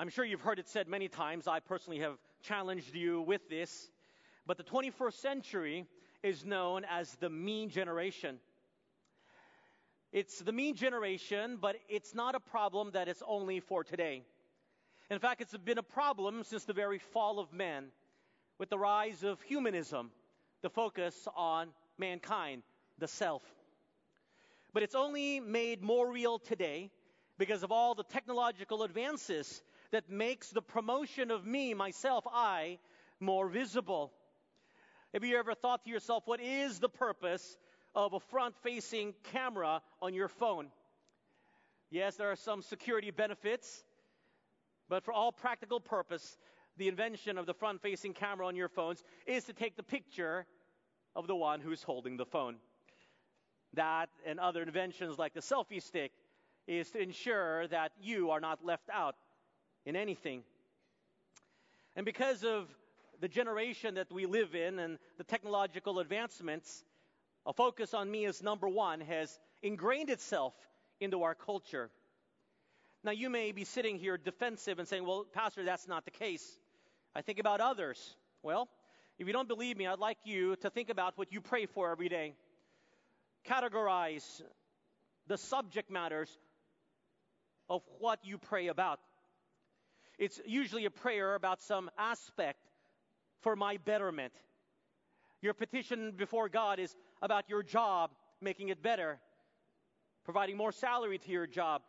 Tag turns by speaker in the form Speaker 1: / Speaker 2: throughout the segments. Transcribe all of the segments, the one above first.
Speaker 1: I'm sure you've heard it said many times. I personally have challenged you with this. But the 21st century is known as the me generation. It's the me generation, but it's not a problem that is only for today. In fact, it's been a problem since the very fall of man with the rise of humanism, the focus on mankind, the self. But it's only made more real today because of all the technological advances that makes the promotion of me, myself, I, more visible. Have you ever thought to yourself, what is the purpose of a front facing camera on your phone? Yes, there are some security benefits, but for all practical purpose, the invention of the front facing camera on your phones is to take the picture of the one who's holding the phone. That and other inventions like the selfie stick is to ensure that you are not left out in anything. And because of the generation that we live in and the technological advancements, a focus on me as number one has ingrained itself into our culture. Now, you may be sitting here defensive and saying, well, Pastor, that's not the case. I think about others. Well, if you don't believe me, I'd like you to think about what you pray for every day. Categorize the subject matters of what you pray about. It's usually a prayer about some aspect for my betterment. Your petition before God is about your job, making it better, providing more salary to your job.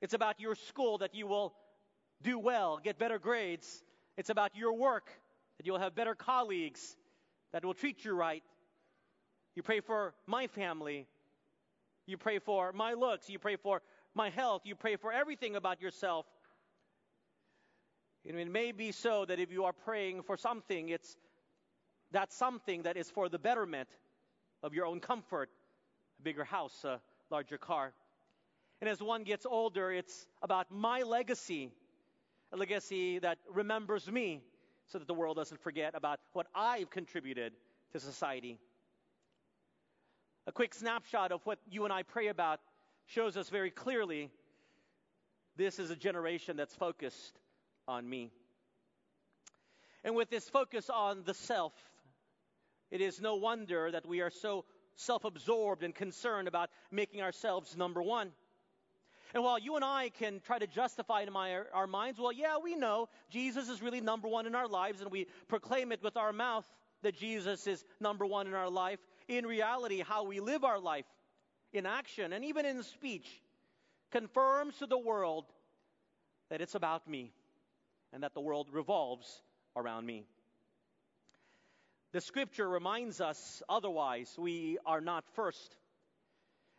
Speaker 1: It's about your school that you will do well, get better grades. It's about your work that you'll have better colleagues that will treat you right. You pray for my family. You pray for my looks. You pray for my health. You pray for everything about yourself. It may be so that if you are praying for something, it's that something that is for the betterment of your own comfort, a bigger house, a larger car. And as one gets older, it's about my legacy, a legacy that remembers me so that the world doesn't forget about what I've contributed to society. A quick snapshot of what you and I pray about shows us very clearly this is a generation that's focused on me. And with this focus on the self, it is no wonder that we are so self absorbed and concerned about making ourselves number one. And while you and I can try to justify in my, our minds, well, yeah, we know Jesus is really number one in our lives, and we proclaim it with our mouth that Jesus is number one in our life. In reality, how we live our life in action and even in speech confirms to the world that it's about me and that the world revolves around me. The scripture reminds us otherwise, we are not first.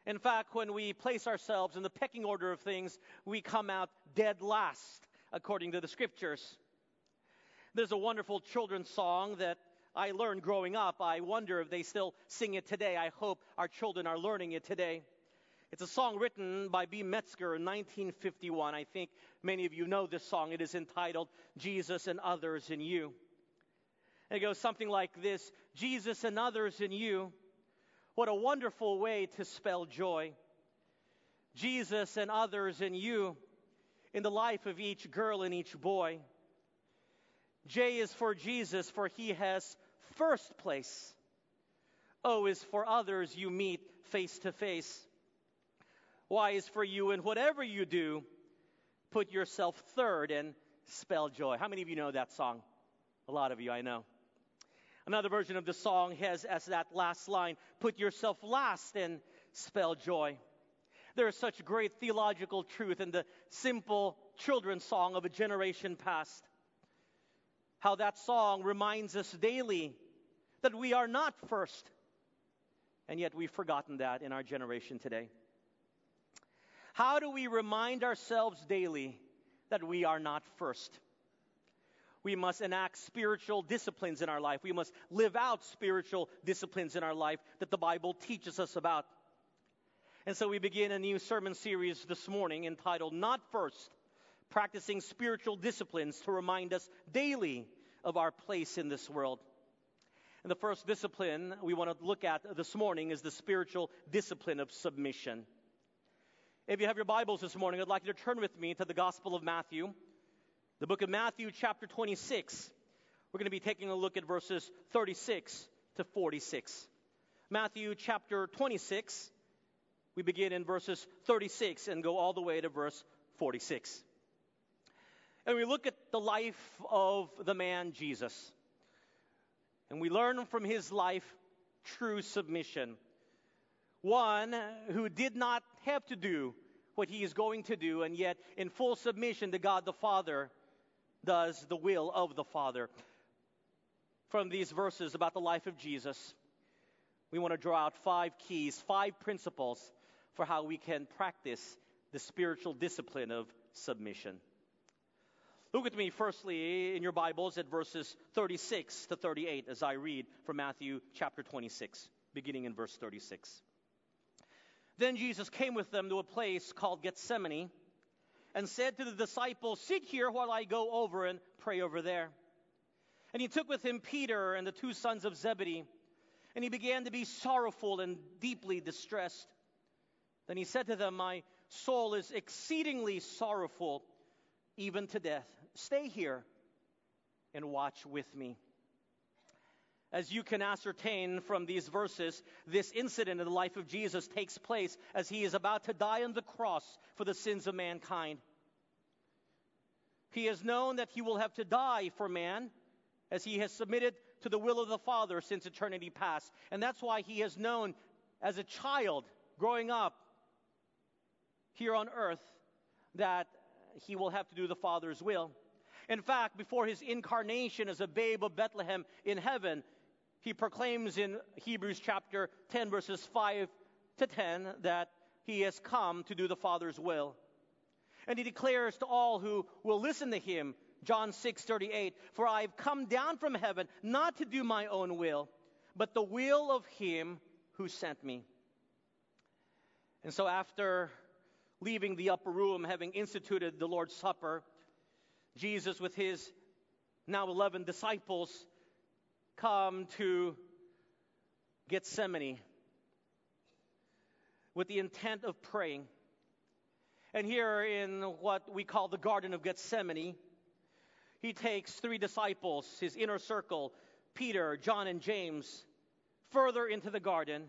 Speaker 1: In fact, when we place ourselves in the pecking order of things, we come out dead last, according to the scriptures. There's a wonderful children's song that I learned growing up. I wonder if they still sing it today. I hope our children are learning it today. It's a song written by B. Metzger in 1951. I think many of you know this song. It is entitled Jesus and Others in You. And it goes something like this Jesus and others in you. What a wonderful way to spell joy. Jesus and others in you in the life of each girl and each boy. J is for Jesus, for he has first place. O is for others you meet face to face. Y is for you, and whatever you do, put yourself third and spell joy. How many of you know that song? A lot of you, I know. Another version of the song has as that last line, put yourself last and spell joy. There is such great theological truth in the simple children's song of a generation past. How that song reminds us daily that we are not first. And yet we've forgotten that in our generation today. How do we remind ourselves daily that we are not first? We must enact spiritual disciplines in our life. We must live out spiritual disciplines in our life that the Bible teaches us about. And so we begin a new sermon series this morning entitled Not First Practicing Spiritual Disciplines to remind us daily of our place in this world. And the first discipline we want to look at this morning is the spiritual discipline of submission. If you have your Bibles this morning, I'd like you to turn with me to the Gospel of Matthew, The book of Matthew, chapter 26. We're going to be taking a look at verses 36 to 46. Matthew, chapter 26. We begin in verses 36 and go all the way to verse 46. And we look at the life of the man Jesus. And we learn from his life true submission. One who did not have to do what he is going to do, and yet in full submission to God the Father, does the will of the Father. From these verses about the life of Jesus, we want to draw out five keys, five principles for how we can practice the spiritual discipline of submission. Look at me firstly in your Bibles at verses 36 to 38 as I read from Matthew chapter 26, beginning in verse 36. Then Jesus came with them to a place called Gethsemane and said to the disciples, Sit here while I go over and pray over there. And he took with him Peter and the two sons of Zebedee, and he began to be sorrowful and deeply distressed. Then he said to them, My soul is exceedingly sorrowful, even to death. Stay here and watch with me. As you can ascertain from these verses, this incident in the life of Jesus takes place as he is about to die on the cross for the sins of mankind. He has known that he will have to die for man as he has submitted to the will of the Father since eternity past. And that's why he has known as a child growing up here on earth that he will have to do the Father's will. In fact, before his incarnation as a babe of Bethlehem in heaven, he proclaims in Hebrews chapter 10, verses 5 to 10, that he has come to do the Father's will. And he declares to all who will listen to him, John 6 38, For I have come down from heaven not to do my own will, but the will of him who sent me. And so, after leaving the upper room, having instituted the Lord's Supper, Jesus, with his now 11 disciples, come to Gethsemane with the intent of praying. And here in what we call the Garden of Gethsemane, he takes three disciples, his inner circle, Peter, John, and James, further into the garden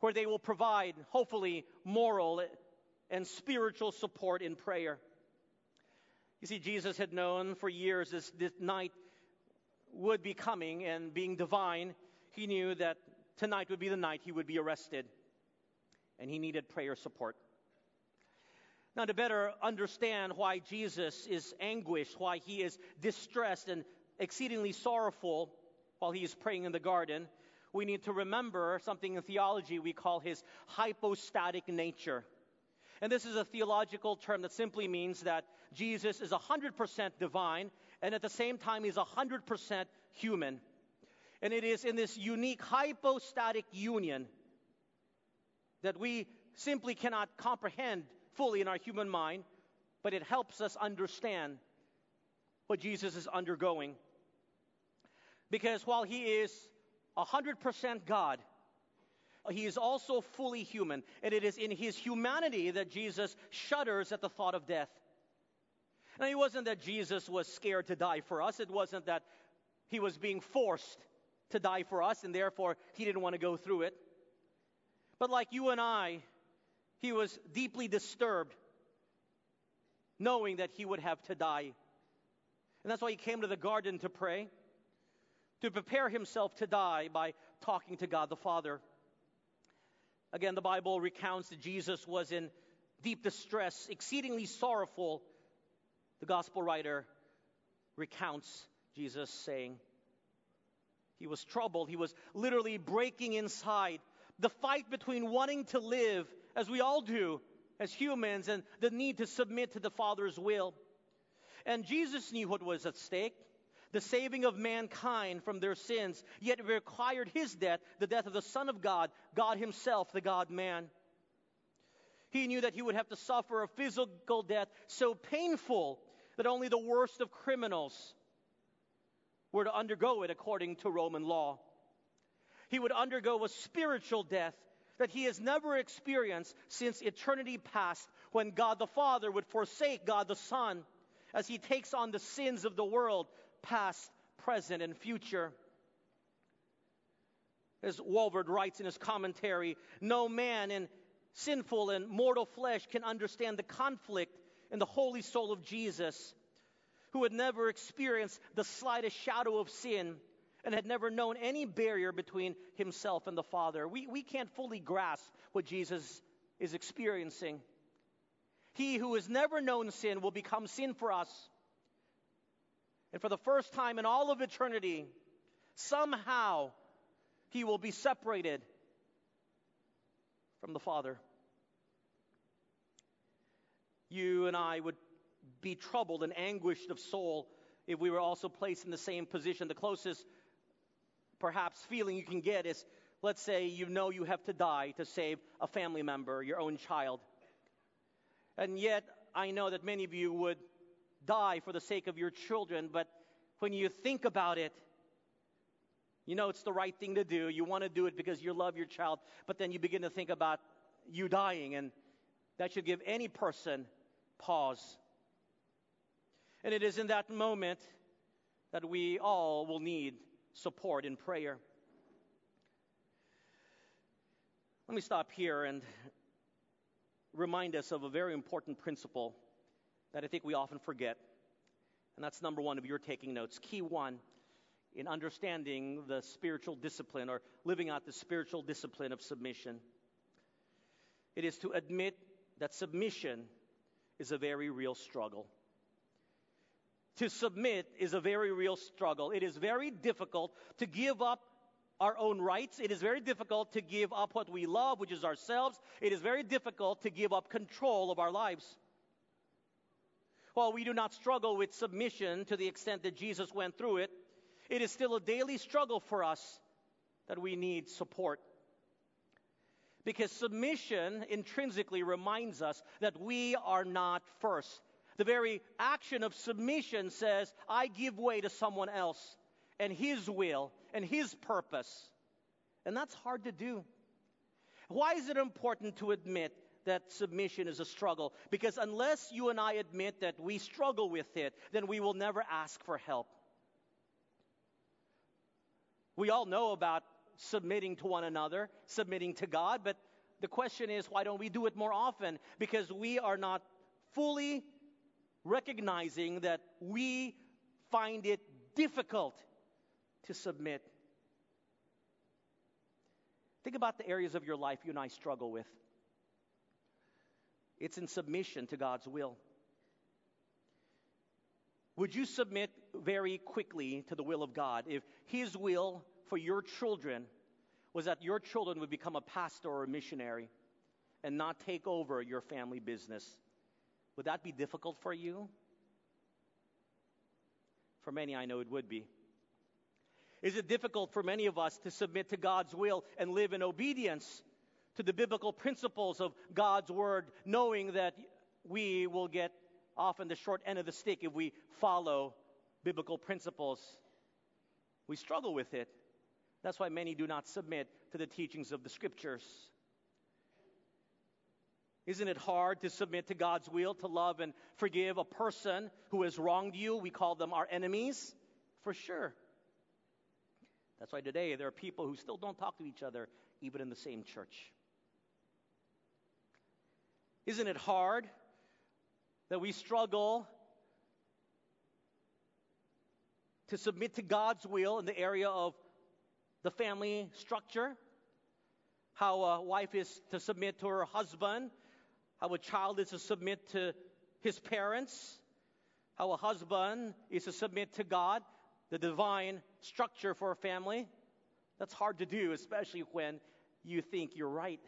Speaker 1: where they will provide, hopefully, moral and spiritual support in prayer. You see, Jesus had known for years this, this night would be coming and being divine. He knew that tonight would be the night he would be arrested, and he needed prayer support. Now, to better understand why Jesus is anguished, why he is distressed and exceedingly sorrowful while he is praying in the garden, we need to remember something in theology we call his hypostatic nature. And this is a theological term that simply means that Jesus is 100% divine and at the same time he's 100% human. And it is in this unique hypostatic union that we simply cannot comprehend fully in our human mind, but it helps us understand what Jesus is undergoing. Because while he is 100% God, he is also fully human. And it is in his humanity that Jesus shudders at the thought of death. And it wasn't that Jesus was scared to die for us, it wasn't that he was being forced to die for us, and therefore he didn't want to go through it. But like you and I, he was deeply disturbed knowing that he would have to die. And that's why he came to the garden to pray, to prepare himself to die by talking to God the Father. Again, the Bible recounts that Jesus was in deep distress, exceedingly sorrowful. The gospel writer recounts Jesus saying, He was troubled. He was literally breaking inside. The fight between wanting to live, as we all do as humans, and the need to submit to the Father's will. And Jesus knew what was at stake the saving of mankind from their sins, yet it required his death, the death of the Son of God, God himself, the God man. He knew that he would have to suffer a physical death so painful that only the worst of criminals were to undergo it according to Roman law. He would undergo a spiritual death that he has never experienced since eternity past when God the Father would forsake God the Son as he takes on the sins of the world, past, present, and future. As Walvoord writes in his commentary, no man in sinful and mortal flesh can understand the conflict in the holy soul of Jesus, who had never experienced the slightest shadow of sin and had never known any barrier between himself and the Father. We, we can't fully grasp what Jesus is experiencing. He who has never known sin will become sin for us. And for the first time in all of eternity, somehow he will be separated from the Father. You and I would be troubled and anguished of soul if we were also placed in the same position. The closest, perhaps, feeling you can get is let's say you know you have to die to save a family member, your own child. And yet, I know that many of you would die for the sake of your children, but when you think about it, you know it's the right thing to do. You want to do it because you love your child, but then you begin to think about you dying, and that should give any person pause. And it is in that moment that we all will need support in prayer. Let me stop here and remind us of a very important principle that I think we often forget. And that's number one of your taking notes. Key one in understanding the spiritual discipline or living out the spiritual discipline of submission. It is to admit that submission is a very real struggle. To submit is a very real struggle. It is very difficult to give up our own rights. It is very difficult to give up what we love, which is ourselves. It is very difficult to give up control of our lives. While we do not struggle with submission to the extent that Jesus went through it, it is still a daily struggle for us that we need support. Because submission intrinsically reminds us that we are not first. The very action of submission says, I give way to someone else and his will and his purpose. And that's hard to do. Why is it important to admit that submission is a struggle? Because unless you and I admit that we struggle with it, then we will never ask for help. We all know about submitting to one another, submitting to God, but the question is why don't we do it more often? Because we are not fully recognizing that we find it difficult to submit. Think about the areas of your life you and I struggle with. It's in submission to God's will. Would you submit very quickly to the will of God if His will for your children was that your children would become a pastor or a missionary and not take over your family business? Would that be difficult for you? For many, I know it would be. Is it difficult for many of us to submit to God's will and live in obedience to the biblical principles of God's word, knowing that we will get often the short end of the stick if we follow biblical principles. We struggle with it. That's why many do not submit to the teachings of the scriptures. Isn't it hard to submit to God's will, to love and forgive a person who has wronged you? We call them our enemies, for sure. That's why today there are people who still don't talk to each other, even in the same church. Isn't it hard that we struggle to submit to God's will in the area of the family structure, how a wife is to submit to her husband, how a child is to submit to his parents, how a husband is to submit to God, the divine structure for a family. That's hard to do, especially when you think you're right.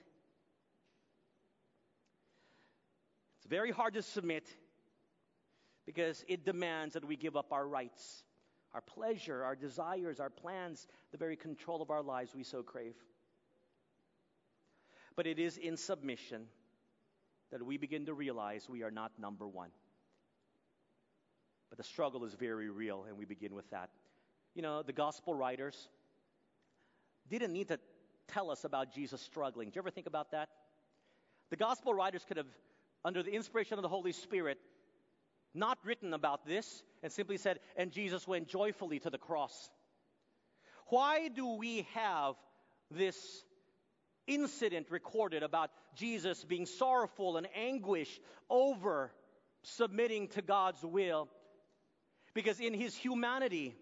Speaker 1: It's very hard to submit because it demands that we give up our rights, our pleasure, our desires, our plans, the very control of our lives we so crave. But it is in submission that we begin to realize we are not number one. But the struggle is very real, and we begin with that. You know, the gospel writers didn't need to tell us about Jesus struggling. Do you ever think about that? The gospel writers could have under the inspiration of the Holy Spirit, not written about this and simply said, and Jesus went joyfully to the cross. Why do we have this incident recorded about Jesus being sorrowful and anguish over submitting to God's will? Because in his humanity,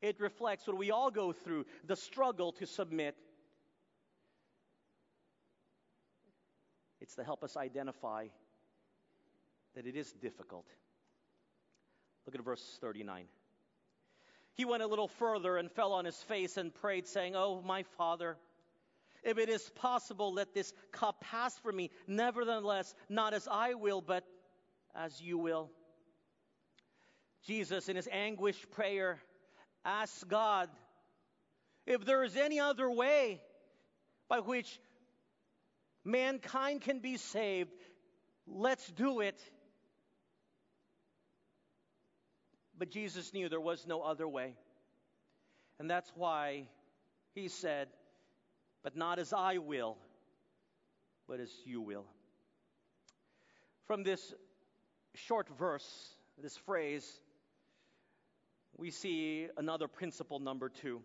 Speaker 1: it reflects what we all go through the struggle to submit. It's to help us identify that it is difficult. Look at verse 39. He went a little further and fell on his face and prayed, saying, Oh, my father, if it is possible, let this cup pass from me. Nevertheless, not as I will, but as you will. Jesus, in his anguished prayer, asks God if there is any other way by which mankind can be saved, let's do it. But Jesus knew there was no other way. And that's why he said, But not as I will, but as you will. From this short verse, this phrase, we see another principle, number two.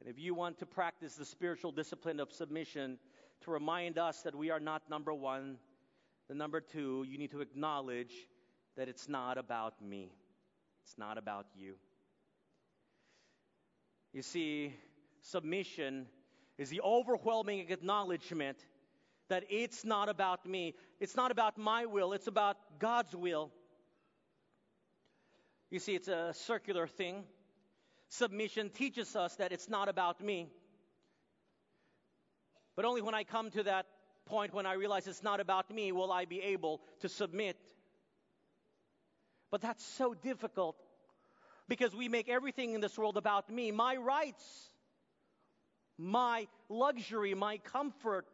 Speaker 1: And if you want to practice the spiritual discipline of submission to remind us that we are not number one, the number two, you need to acknowledge that it's not about me. It's not about you. You see, submission is the overwhelming acknowledgement that it's not about me. It's not about my will. It's about God's will. You see, it's a circular thing. Submission teaches us that it's not about me. But only when I come to that point when I realize it's not about me will I be able to submit but that's so difficult because we make everything in this world about me, my rights, my luxury, my comfort.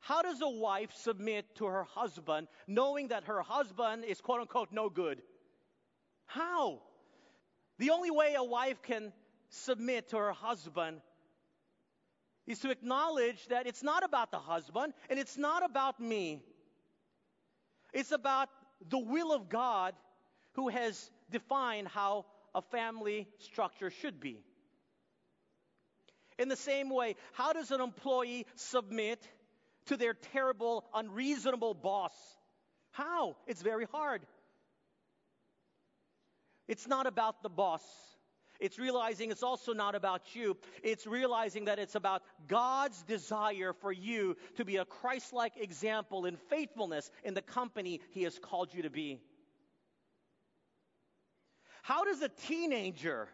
Speaker 1: How does a wife submit to her husband knowing that her husband is quote unquote no good? How? The only way a wife can submit to her husband is to acknowledge that it's not about the husband and it's not about me. It's about the will of God who has defined how a family structure should be. In the same way, how does an employee submit to their terrible, unreasonable boss? How? It's very hard. It's not about the boss. It's realizing it's also not about you. It's realizing that it's about God's desire for you to be a Christ like example in faithfulness in the company He has called you to be. How does a teenager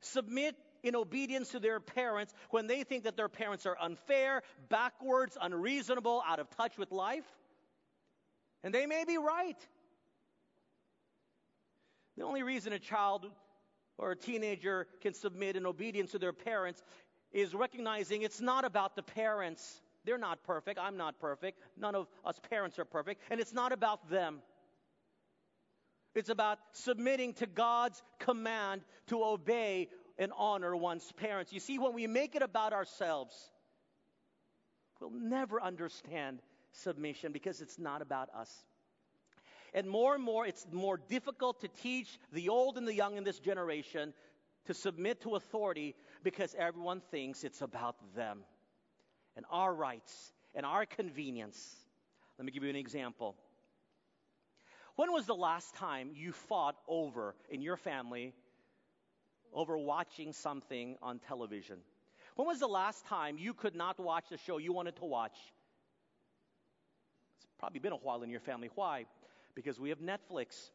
Speaker 1: submit in obedience to their parents when they think that their parents are unfair, backwards, unreasonable, out of touch with life? And they may be right. The only reason a child or a teenager can submit in obedience to their parents is recognizing it's not about the parents. They're not perfect. I'm not perfect. None of us parents are perfect. And it's not about them. It's about submitting to God's command to obey and honor one's parents. You see, when we make it about ourselves, we'll never understand submission because it's not about us. And more and more, it's more difficult to teach the old and the young in this generation to submit to authority because everyone thinks it's about them and our rights and our convenience. Let me give you an example. When was the last time you fought over in your family over watching something on television? When was the last time you could not watch the show you wanted to watch? It's probably been a while in your family. Why? Because we have Netflix.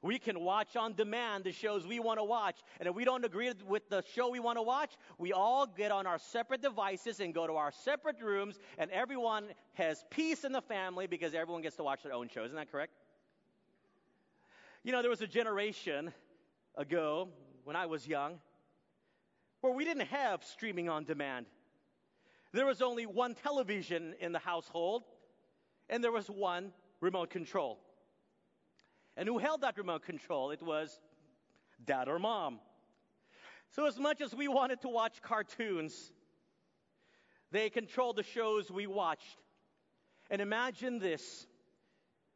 Speaker 1: We can watch on demand the shows we want to watch. And if we don't agree with the show we want to watch, we all get on our separate devices and go to our separate rooms, and everyone has peace in the family because everyone gets to watch their own show. Isn't that correct? You know, there was a generation ago when I was young where we didn't have streaming on demand. There was only one television in the household, and there was one remote control. And who held that remote control? It was dad or mom. So, as much as we wanted to watch cartoons, they controlled the shows we watched. And imagine this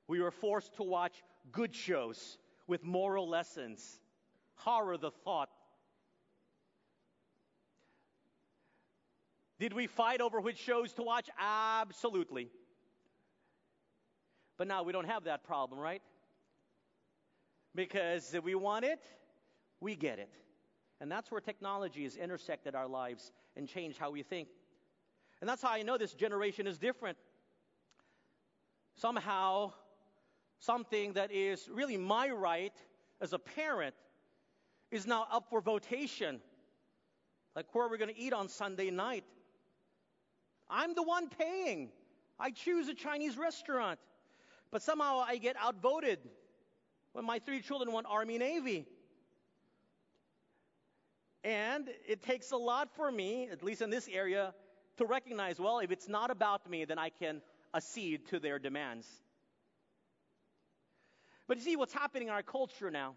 Speaker 1: We were forced to watch good shows with moral lessons. Horror the thought. Did we fight over which shows to watch? Absolutely. But now we don't have that problem, right? Because if we want it, we get it. And that's where technology has intersected our lives and changed how we think. And that's how I know this generation is different. Somehow, something that is really my right as a parent is now up for votation. Like where are we're going to eat on Sunday night. I'm the one paying. I choose a Chinese restaurant. But somehow I get outvoted when my three children want Army Navy. And it takes a lot for me, at least in this area, to recognize well, if it's not about me, then I can accede to their demands. But you see what's happening in our culture now,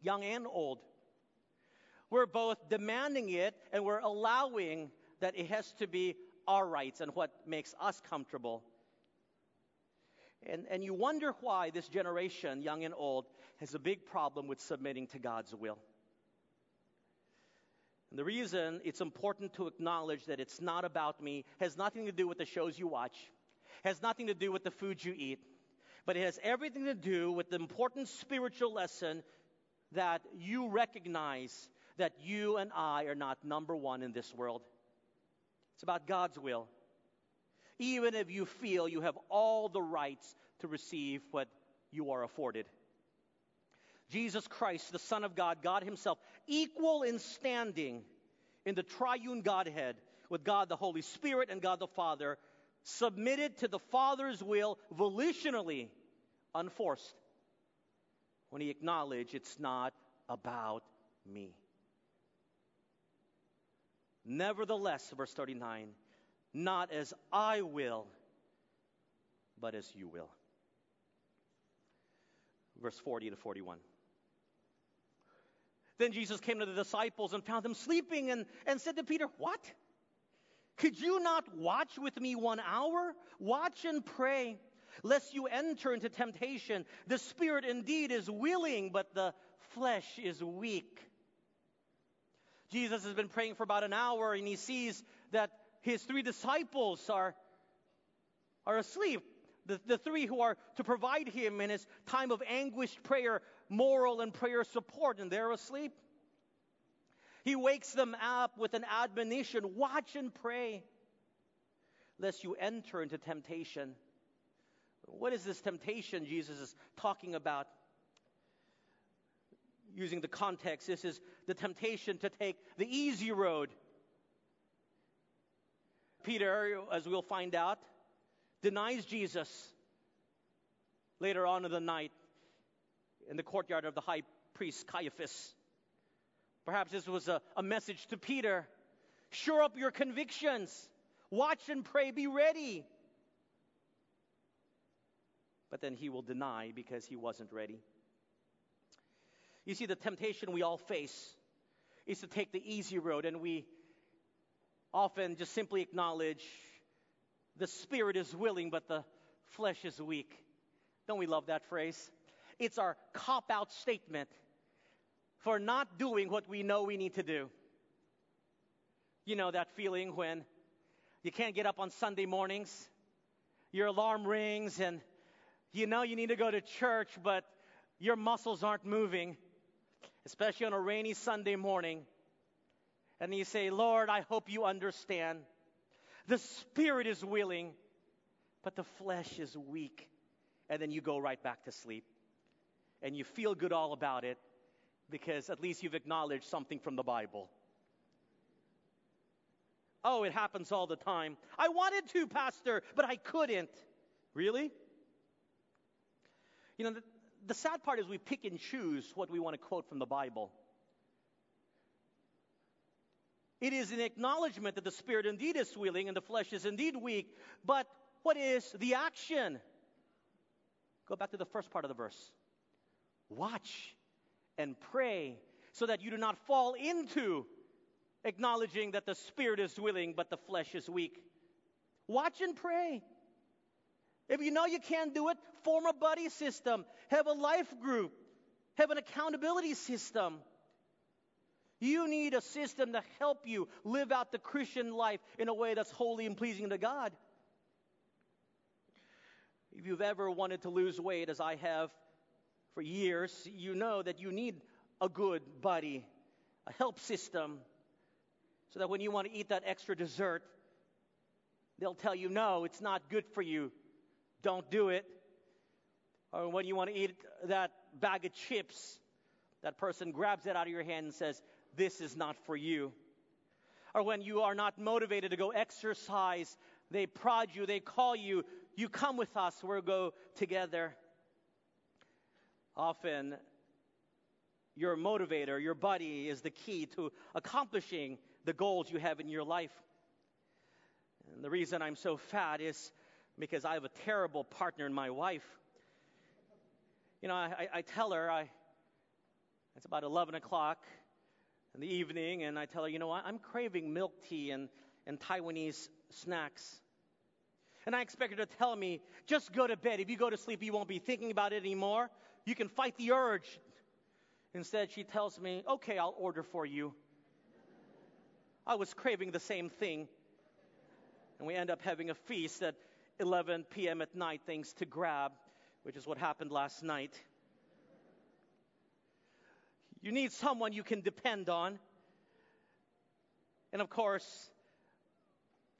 Speaker 1: young and old. We're both demanding it and we're allowing that it has to be our rights and what makes us comfortable. And, and you wonder why this generation, young and old, has a big problem with submitting to God's will. And the reason it's important to acknowledge that it's not about me has nothing to do with the shows you watch, has nothing to do with the food you eat, but it has everything to do with the important spiritual lesson that you recognize that you and I are not number one in this world. It's about God's will even if you feel you have all the rights to receive what you are afforded. Jesus Christ, the Son of God, God Himself, equal in standing in the triune Godhead with God the Holy Spirit and God the Father, submitted to the Father's will volitionally, unforced, when He acknowledged it's not about me. Nevertheless, verse 39, not as I will, but as you will. Verse 40 to 41. Then Jesus came to the disciples and found them sleeping and, and said to Peter, What? Could you not watch with me one hour? Watch and pray, lest you enter into temptation. The spirit indeed is willing, but the flesh is weak. Jesus has been praying for about an hour and he sees that his three disciples are, are asleep. The, the three who are to provide him in his time of anguished prayer, moral and prayer support, and they're asleep. He wakes them up with an admonition watch and pray, lest you enter into temptation. What is this temptation Jesus is talking about? Using the context, this is the temptation to take the easy road Peter, as we'll find out, denies Jesus later on in the night in the courtyard of the high priest Caiaphas. Perhaps this was a, a message to Peter shore up your convictions, watch and pray, be ready. But then he will deny because he wasn't ready. You see, the temptation we all face is to take the easy road, and we often just simply acknowledge the spirit is willing, but the flesh is weak. Don't we love that phrase? It's our cop out statement for not doing what we know we need to do. You know that feeling when you can't get up on Sunday mornings, your alarm rings, and you know you need to go to church, but your muscles aren't moving, especially on a rainy Sunday morning and you say, Lord, I hope you understand. The spirit is willing, but the flesh is weak. And then you go right back to sleep. And you feel good all about it because at least you've acknowledged something from the Bible. Oh, it happens all the time. I wanted to, Pastor, but I couldn't. Really? You know, the, the sad part is we pick and choose what we want to quote from the Bible. It is an acknowledgement that the spirit indeed is willing and the flesh is indeed weak. But what is the action? Go back to the first part of the verse. Watch and pray so that you do not fall into acknowledging that the spirit is willing but the flesh is weak. Watch and pray. If you know you can't do it, form a buddy system, have a life group, have an accountability system. You need a system to help you live out the Christian life in a way that's holy and pleasing to God. If you've ever wanted to lose weight, as I have for years, you know that you need a good buddy, a help system, so that when you want to eat that extra dessert, they'll tell you, no, it's not good for you. Don't do it. Or when you want to eat that bag of chips, that person grabs it out of your hand and says, this is not for you. Or when you are not motivated to go exercise, they prod you, they call you, you come with us, we'll go together. Often, your motivator, your buddy, is the key to accomplishing the goals you have in your life. And the reason I'm so fat is because I have a terrible partner in my wife. You know, I, I tell her, I, it's about 11 o'clock in the evening, and I tell her, you know what, I'm craving milk tea and, and Taiwanese snacks. And I expect her to tell me, just go to bed. If you go to sleep, you won't be thinking about it anymore. You can fight the urge. Instead, she tells me, okay, I'll order for you. I was craving the same thing. And we end up having a feast at 11 p.m. at night, things to grab, which is what happened last night. You need someone you can depend on. And of course,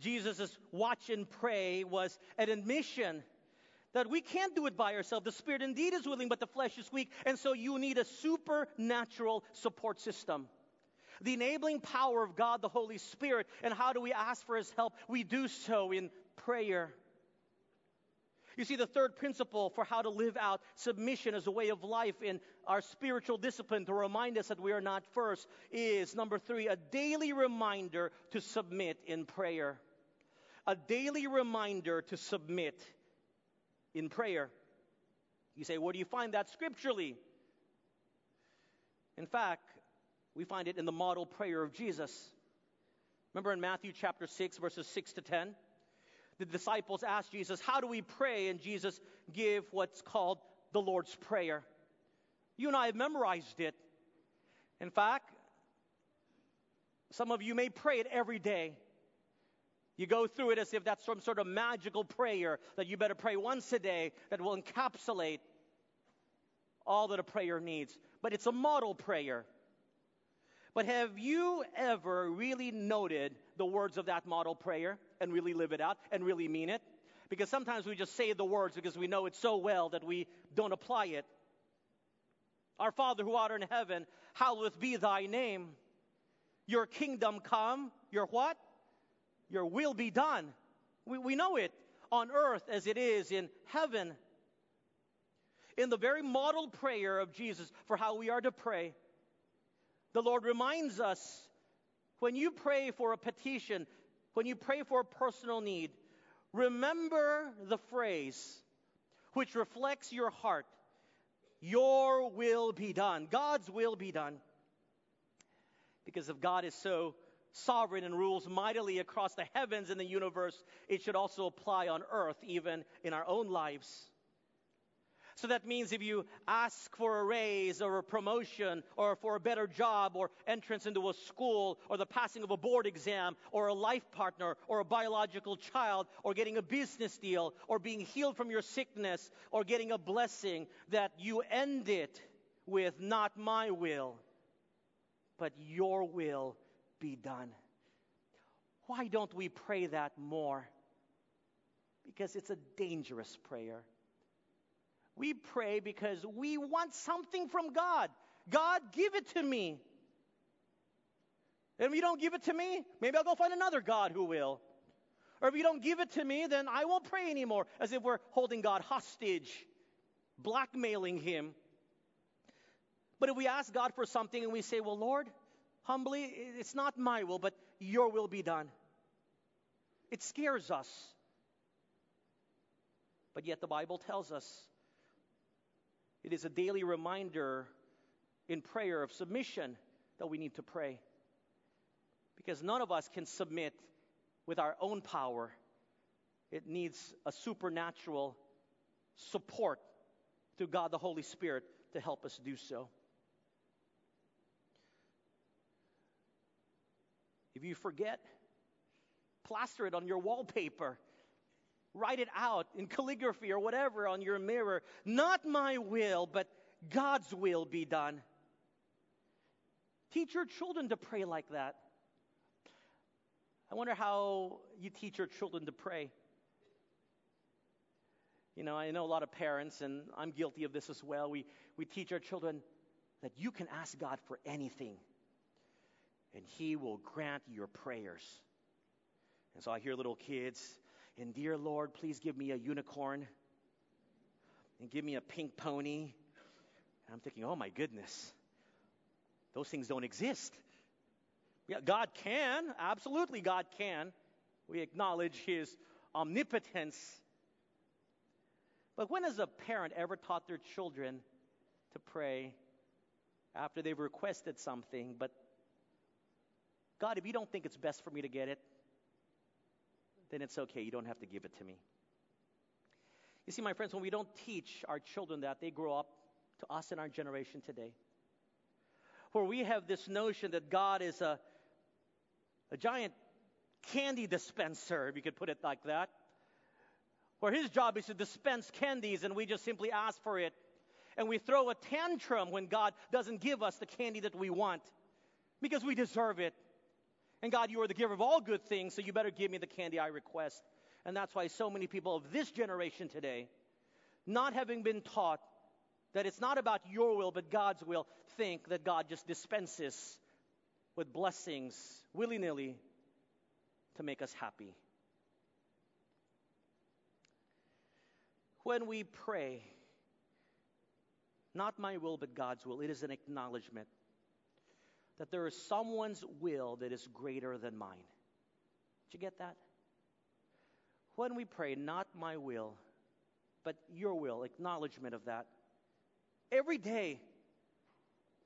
Speaker 1: Jesus' watch and pray was an admission that we can't do it by ourselves. The spirit indeed is willing, but the flesh is weak. And so you need a supernatural support system. The enabling power of God, the Holy Spirit. And how do we ask for His help? We do so in prayer. You see, the third principle for how to live out submission as a way of life in our spiritual discipline to remind us that we are not first is number three, a daily reminder to submit in prayer. A daily reminder to submit in prayer. You say, where do you find that scripturally? In fact, we find it in the model prayer of Jesus. Remember in Matthew chapter 6, verses 6 to 10? The disciples asked Jesus, How do we pray? And Jesus gave what's called the Lord's Prayer. You and I have memorized it. In fact, some of you may pray it every day. You go through it as if that's some sort of magical prayer that you better pray once a day that will encapsulate all that a prayer needs. But it's a model prayer. But have you ever really noted the words of that model prayer and really live it out and really mean it? Because sometimes we just say the words because we know it so well that we don't apply it. Our Father who art in heaven, hallowed be thy name. Your kingdom come, your what? Your will be done. We, we know it on earth as it is in heaven. In the very model prayer of Jesus for how we are to pray, the Lord reminds us when you pray for a petition, when you pray for a personal need, remember the phrase which reflects your heart Your will be done. God's will be done. Because if God is so sovereign and rules mightily across the heavens and the universe, it should also apply on earth, even in our own lives. So that means if you ask for a raise or a promotion or for a better job or entrance into a school or the passing of a board exam or a life partner or a biological child or getting a business deal or being healed from your sickness or getting a blessing, that you end it with not my will, but your will be done. Why don't we pray that more? Because it's a dangerous prayer. We pray because we want something from God. God, give it to me. And if you don't give it to me, maybe I'll go find another God who will. Or if you don't give it to me, then I won't pray anymore, as if we're holding God hostage, blackmailing Him. But if we ask God for something and we say, Well, Lord, humbly, it's not my will, but your will be done, it scares us. But yet the Bible tells us it is a daily reminder in prayer of submission that we need to pray. Because none of us can submit with our own power. it needs a supernatural support through God the Holy Spirit to help us do so. If you forget, plaster it on your wallpaper. Write it out in calligraphy or whatever on your mirror. Not my will, but God's will be done. Teach your children to pray like that. I wonder how you teach your children to pray. You know, I know a lot of parents, and I'm guilty of this as well. We, we teach our children that you can ask God for anything, and He will grant your prayers. And so I hear little kids, and dear Lord, please give me a unicorn, and give me a pink pony. And I'm thinking, oh my goodness, those things don't exist. Yeah, God can, absolutely, God can. We acknowledge His omnipotence but when has a parent ever taught their children to pray after they've requested something, but God, if you don't think it's best for me to get it, then it's okay. You don't have to give it to me. You see, my friends, when we don't teach our children that, they grow up to us in our generation today, where we have this notion that God is a, a giant candy dispenser, if you could put it like that where his job is to dispense candies and we just simply ask for it. And we throw a tantrum when God doesn't give us the candy that we want because we deserve it. And God, you are the giver of all good things, so you better give me the candy I request. And that's why so many people of this generation today, not having been taught that it's not about your will but God's will, think that God just dispenses with blessings willy nilly to make us happy. When we pray, not my will, but God's will, it is an acknowledgement that there is someone's will that is greater than mine. Did you get that? When we pray, not my will, but your will, acknowledgement of that, every day,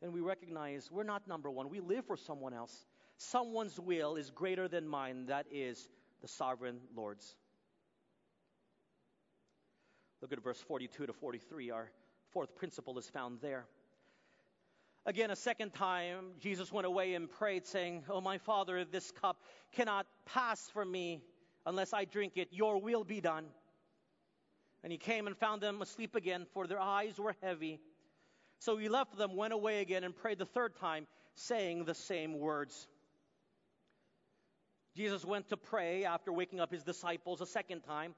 Speaker 1: then we recognize we're not number one. We live for someone else. Someone's will is greater than mine. That is the sovereign Lord's. Look at verse 42 to 43. Our fourth principle is found there. Again, a second time, Jesus went away and prayed, saying, Oh, my Father, this cup cannot pass from me unless I drink it. Your will be done. And he came and found them asleep again, for their eyes were heavy. So he left them, went away again, and prayed the third time, saying the same words. Jesus went to pray after waking up his disciples a second time.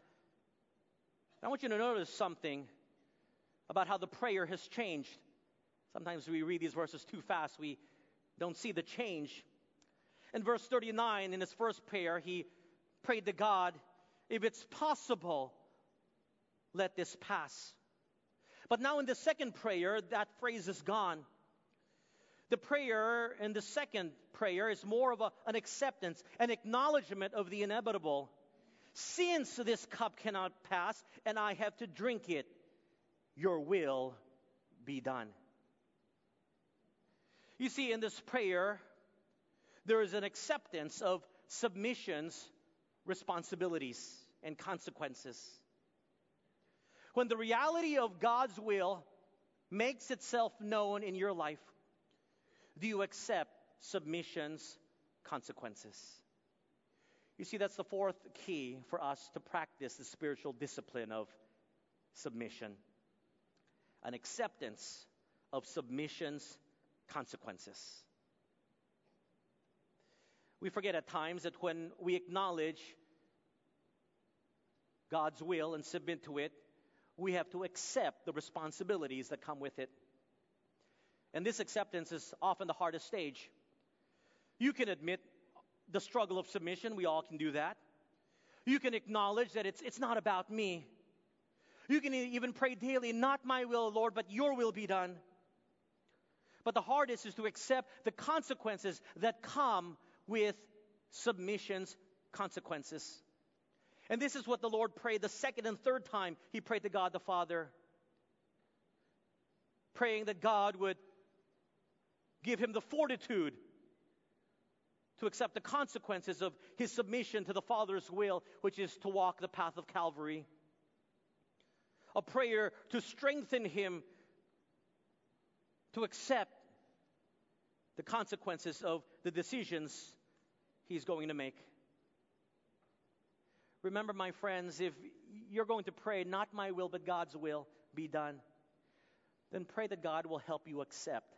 Speaker 1: I want you to notice something about how the prayer has changed. Sometimes we read these verses too fast, we don't see the change. In verse 39, in his first prayer, he prayed to God, If it's possible, let this pass. But now in the second prayer, that phrase is gone. The prayer in the second prayer is more of a, an acceptance, an acknowledgement of the inevitable. Since this cup cannot pass and I have to drink it, your will be done. You see, in this prayer, there is an acceptance of submissions, responsibilities, and consequences. When the reality of God's will makes itself known in your life, do you accept submissions, consequences? You see, that's the fourth key for us to practice the spiritual discipline of submission an acceptance of submission's consequences. We forget at times that when we acknowledge God's will and submit to it, we have to accept the responsibilities that come with it. And this acceptance is often the hardest stage. You can admit the struggle of submission. We all can do that. You can acknowledge that it's, it's not about me. You can even pray daily, not my will, Lord, but your will be done. But the hardest is to accept the consequences that come with submission's consequences. And this is what the Lord prayed the second and third time he prayed to God the Father, praying that God would give him the fortitude to accept the consequences of his submission to the Father's will, which is to walk the path of Calvary. A prayer to strengthen him to accept the consequences of the decisions he's going to make. Remember, my friends, if you're going to pray, not my will, but God's will be done, then pray that God will help you accept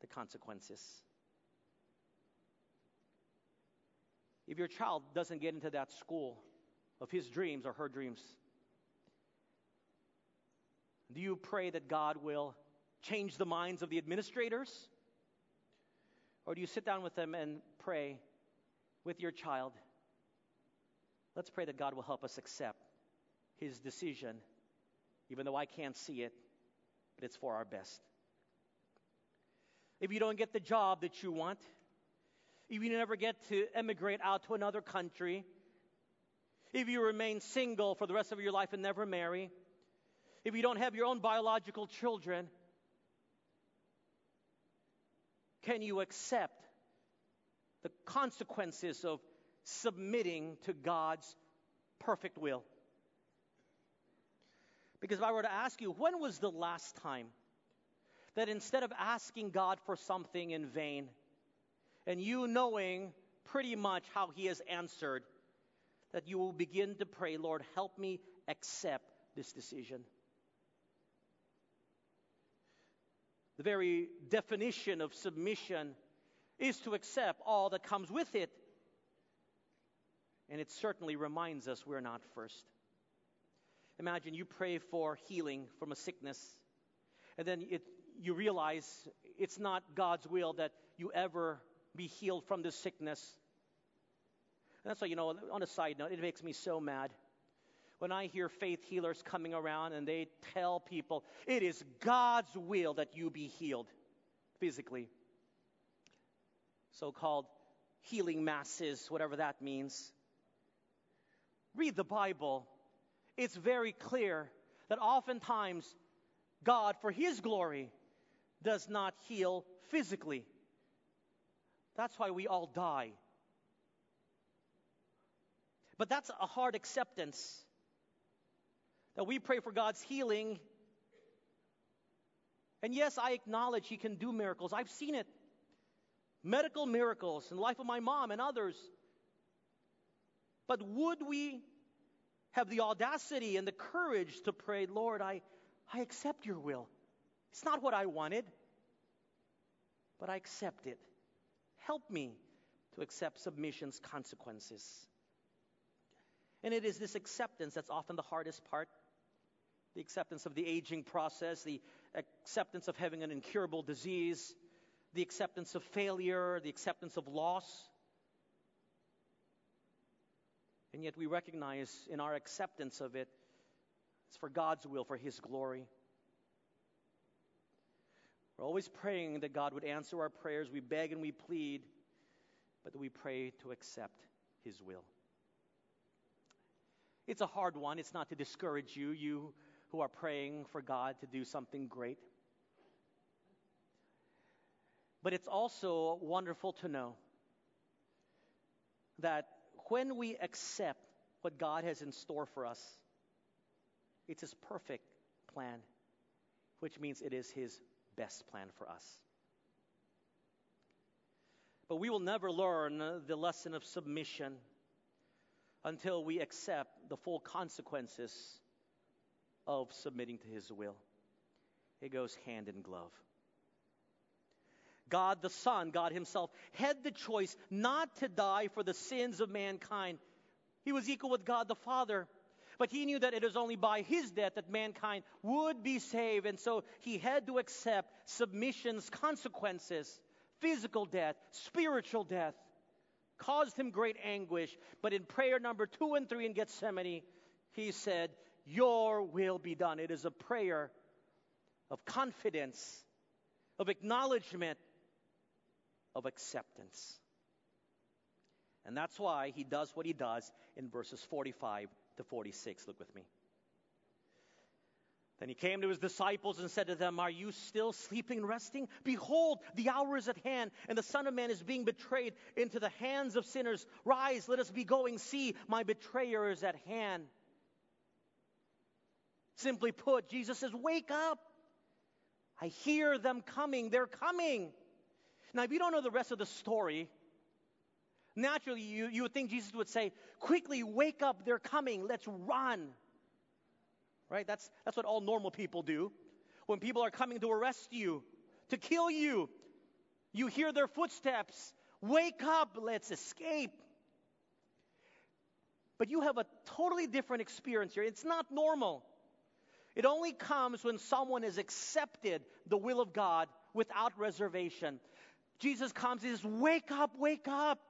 Speaker 1: the consequences. If your child doesn't get into that school of his dreams or her dreams, do you pray that God will change the minds of the administrators? Or do you sit down with them and pray with your child? Let's pray that God will help us accept his decision, even though I can't see it, but it's for our best. If you don't get the job that you want, if you never get to emigrate out to another country, if you remain single for the rest of your life and never marry, if you don't have your own biological children, can you accept the consequences of submitting to God's perfect will? Because if I were to ask you, when was the last time that instead of asking God for something in vain, and you knowing pretty much how He has answered, that you will begin to pray, Lord, help me accept this decision? The very definition of submission is to accept all that comes with it. And it certainly reminds us we're not first. Imagine you pray for healing from a sickness, and then it, you realize it's not God's will that you ever be healed from this sickness. And that's why, you know, on a side note, it makes me so mad when I hear faith healers coming around and they tell people it is God's will that you be healed physically. So called healing masses, whatever that means. Read the Bible. It's very clear that oftentimes God, for His glory, does not heal physically. That's why we all die. But that's a hard acceptance that we pray for God's healing. And yes, I acknowledge He can do miracles. I've seen it. Medical miracles in the life of my mom and others. But would we have the audacity and the courage to pray, Lord, I, I accept your will. It's not what I wanted, but I accept it. Help me to accept submission's consequences. And it is this acceptance that's often the hardest part the acceptance of the aging process, the acceptance of having an incurable disease, the acceptance of failure, the acceptance of loss. And yet we recognize in our acceptance of it, it's for God's will, for His glory. We're always praying that God would answer our prayers. We beg and we plead, but we pray to accept His will. It's a hard one. It's not to discourage you. You who are praying for God to do something great. But it's also wonderful to know that when we accept what God has in store for us, it's His perfect plan, which means it is His best plan for us. But we will never learn the lesson of submission until we accept the full consequences of submitting to His will. It goes hand in glove. God the Son, God Himself, had the choice not to die for the sins of mankind. He was equal with God the Father. But he knew that it is only by his death that mankind would be saved. And so he had to accept submission's consequences physical death, spiritual death. Caused him great anguish. But in prayer number two and three in Gethsemane, he said, your will be done. It is a prayer of confidence, of acknowledgement, of acceptance. And that's why he does what he does in verses 45 to 46. Look with me. Then he came to his disciples and said to them, Are you still sleeping and resting? Behold, the hour is at hand, and the Son of Man is being betrayed into the hands of sinners. Rise, let us be going. See, my betrayer is at hand. Simply put, Jesus says, Wake up. I hear them coming. They're coming. Now, if you don't know the rest of the story, naturally you, you would think Jesus would say, Quickly, wake up. They're coming. Let's run right? That's, that's what all normal people do. When people are coming to arrest you, to kill you, you hear their footsteps. Wake up, let's escape. But you have a totally different experience here. It's not normal. It only comes when someone has accepted the will of God without reservation. Jesus comes and says, Wake up, wake up.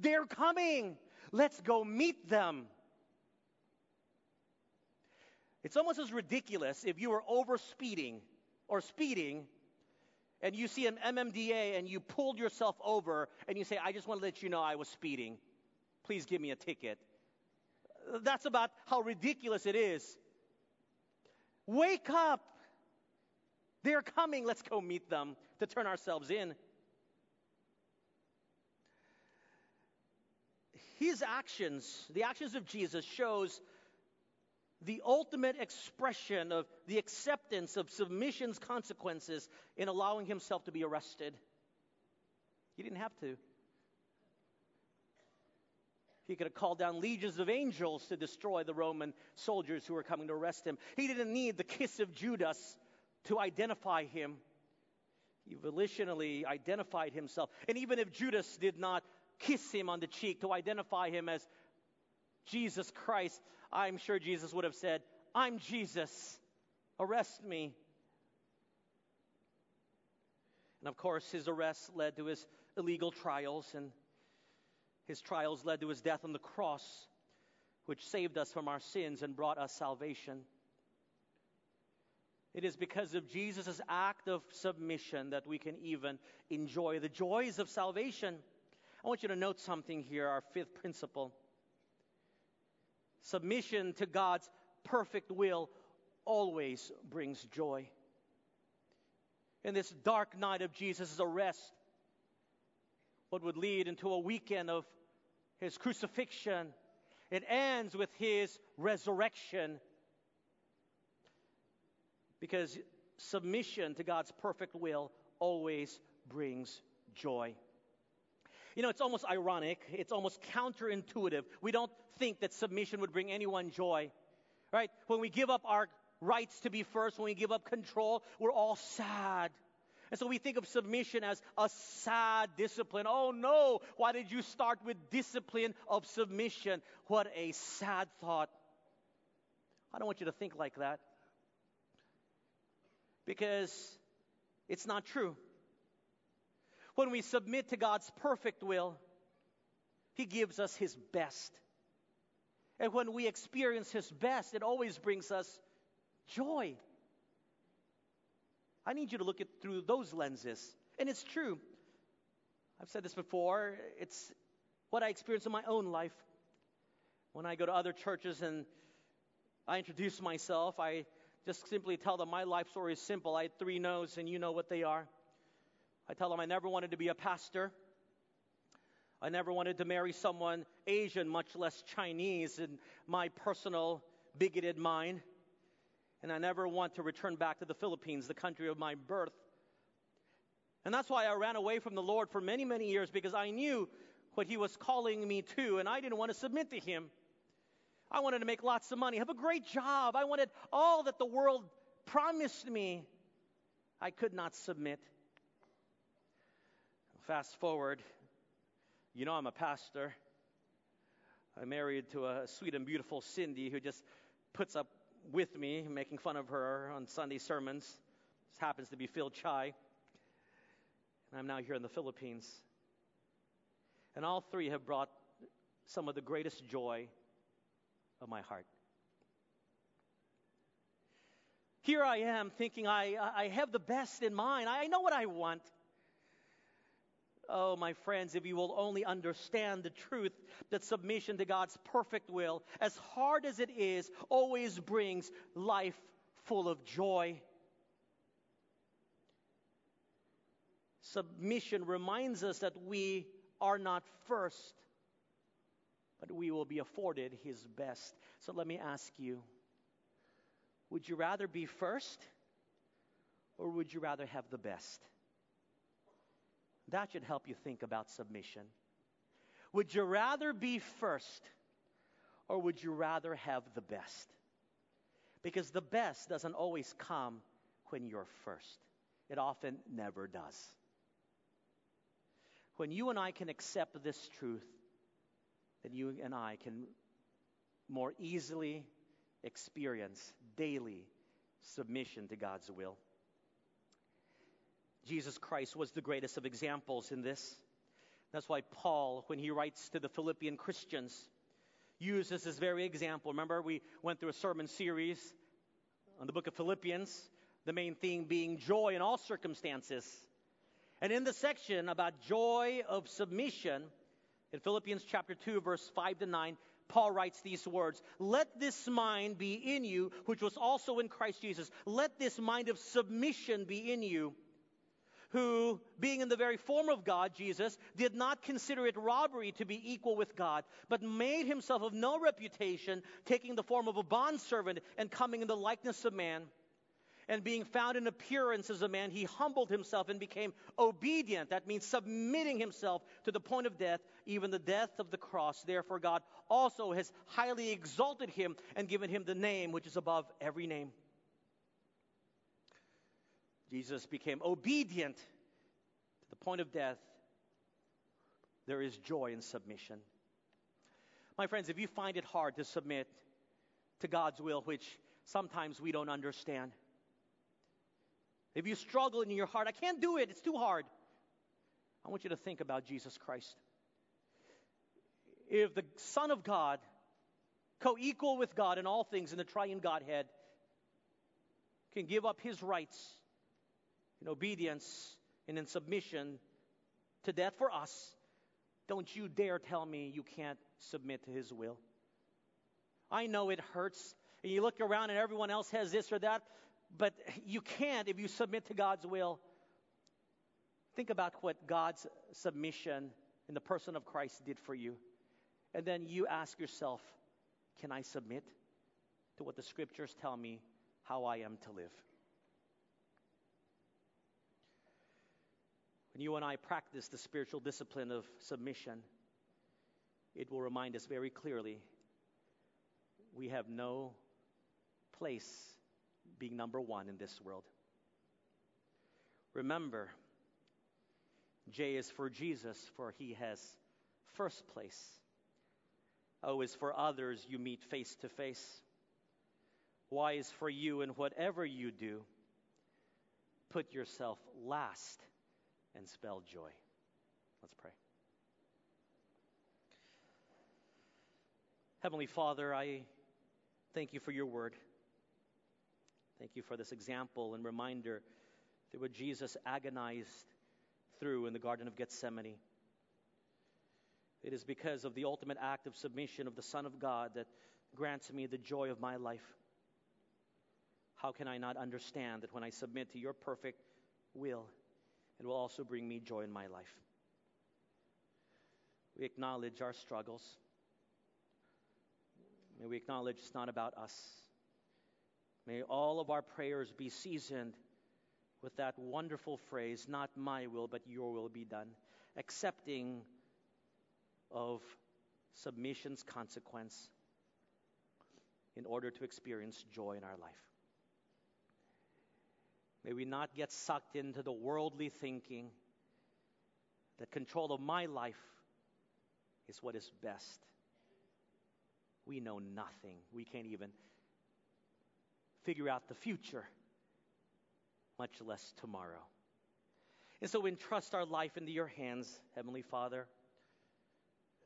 Speaker 1: They're coming. Let's go meet them. It's almost as ridiculous if you were over speeding or speeding and you see an MMDA and you pulled yourself over and you say, I just want to let you know I was speeding. Please give me a ticket. That's about how ridiculous it is. Wake up. They're coming. Let's go meet them to turn ourselves in. His actions, the actions of Jesus, shows the ultimate expression of the acceptance of submission's consequences in allowing himself to be arrested. He didn't have to. He could have called down legions of angels to destroy the Roman soldiers who were coming to arrest him. He didn't need the kiss of Judas to identify him. He volitionally identified himself. And even if Judas did not kiss him on the cheek to identify him as Jesus Christ, I'm sure Jesus would have said, I'm Jesus. Arrest me. And of course, his arrest led to his illegal trials, and his trials led to his death on the cross, which saved us from our sins and brought us salvation. It is because of Jesus' act of submission that we can even enjoy the joys of salvation. I want you to note something here, our fifth principle. Submission to God's perfect will always brings joy. In this dark night of Jesus' arrest, what would lead into a weekend of his crucifixion, it ends with his resurrection. Because submission to God's perfect will always brings joy. You know, it's almost ironic, it's almost counterintuitive. We don't think that submission would bring anyone joy, right? When we give up our rights to be first, when we give up control, we're all sad. And so we think of submission as a sad discipline. Oh no, why did you start with discipline of submission? What a sad thought. I don't want you to think like that. Because it's not true. When we submit to God's perfect will, He gives us His best. And when we experience His best, it always brings us joy. I need you to look at through those lenses. And it's true. I've said this before. It's what I experience in my own life. When I go to other churches and I introduce myself, I just simply tell them my life story is simple. I had three no's, and you know what they are. I tell them I never wanted to be a pastor. I never wanted to marry someone Asian, much less Chinese, in my personal bigoted mind. And I never want to return back to the Philippines, the country of my birth. And that's why I ran away from the Lord for many, many years because I knew what He was calling me to, and I didn't want to submit to Him. I wanted to make lots of money, have a great job. I wanted all that the world promised me. I could not submit. Fast forward, you know I'm a pastor. I'm married to a sweet and beautiful Cindy who just puts up with me, making fun of her on Sunday sermons. This happens to be Phil Chai. And I'm now here in the Philippines. And all three have brought some of the greatest joy of my heart. Here I am thinking I, I have the best in mind. I know what I want. Oh, my friends, if you will only understand the truth that submission to God's perfect will, as hard as it is, always brings life full of joy. Submission reminds us that we are not first, but we will be afforded His best. So let me ask you would you rather be first, or would you rather have the best? That should help you think about submission. Would you rather be first, or would you rather have the best? Because the best doesn't always come when you're first, it often never does. When you and I can accept this truth, then you and I can more easily experience daily submission to God's will. Jesus Christ was the greatest of examples in this. That's why Paul, when he writes to the Philippian Christians, uses this very example. Remember, we went through a sermon series on the book of Philippians, the main theme being joy in all circumstances. And in the section about joy of submission, in Philippians chapter 2, verse 5 to 9, Paul writes these words Let this mind be in you, which was also in Christ Jesus. Let this mind of submission be in you who, being in the very form of God, Jesus, did not consider it robbery to be equal with God, but made himself of no reputation, taking the form of a bondservant and coming in the likeness of man. And being found in appearance as a man, he humbled himself and became obedient. That means submitting himself to the point of death, even the death of the cross. Therefore, God also has highly exalted him and given him the name which is above every name Jesus became obedient to the point of death. There is joy in submission. My friends, if you find it hard to submit to God's will, which sometimes we don't understand, if you struggle in your heart, I can't do it, it's too hard, I want you to think about Jesus Christ. If the Son of God, co equal with God in all things in the triune Godhead, can give up his rights in obedience and in submission to death for us, don't you dare tell me you can't submit to His will. I know it hurts, and you look around and everyone else has this or that, but you can't if you submit to God's will. Think about what God's submission in the person of Christ did for you. And then you ask yourself, can I submit to what the scriptures tell me how I am to live? When you and I practice the spiritual discipline of submission, it will remind us very clearly we have no place being number one in this world. Remember, J is for Jesus, for he has first place. O is for others you meet face to face. Y is for you in whatever you do. Put yourself last and spell joy. Let's pray. Heavenly Father, I thank you for your word. Thank you for this example and reminder that what Jesus agonized through in the Garden of Gethsemane. It is because of the ultimate act of submission of the Son of God that grants me the joy of my life. How can I not understand that when I submit to your perfect will, it will also bring me joy in my life. We acknowledge our struggles. May we acknowledge it's not about us. May all of our prayers be seasoned with that wonderful phrase, not my will, but your will be done, accepting of submission's consequence in order to experience joy in our life. May we not get sucked into the worldly thinking that control of my life is what is best. We know nothing. We can't even figure out the future, much less tomorrow. And so we entrust our life into your hands, Heavenly Father.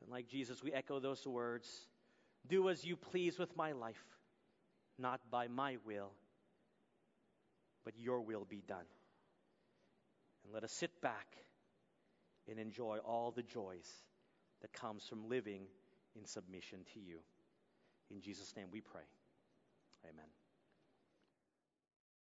Speaker 1: And like Jesus, we echo those words Do as you please with my life, not by my will but your will be done. And let us sit back and enjoy all the joys that comes from living in submission to you. In Jesus' name we pray. Amen.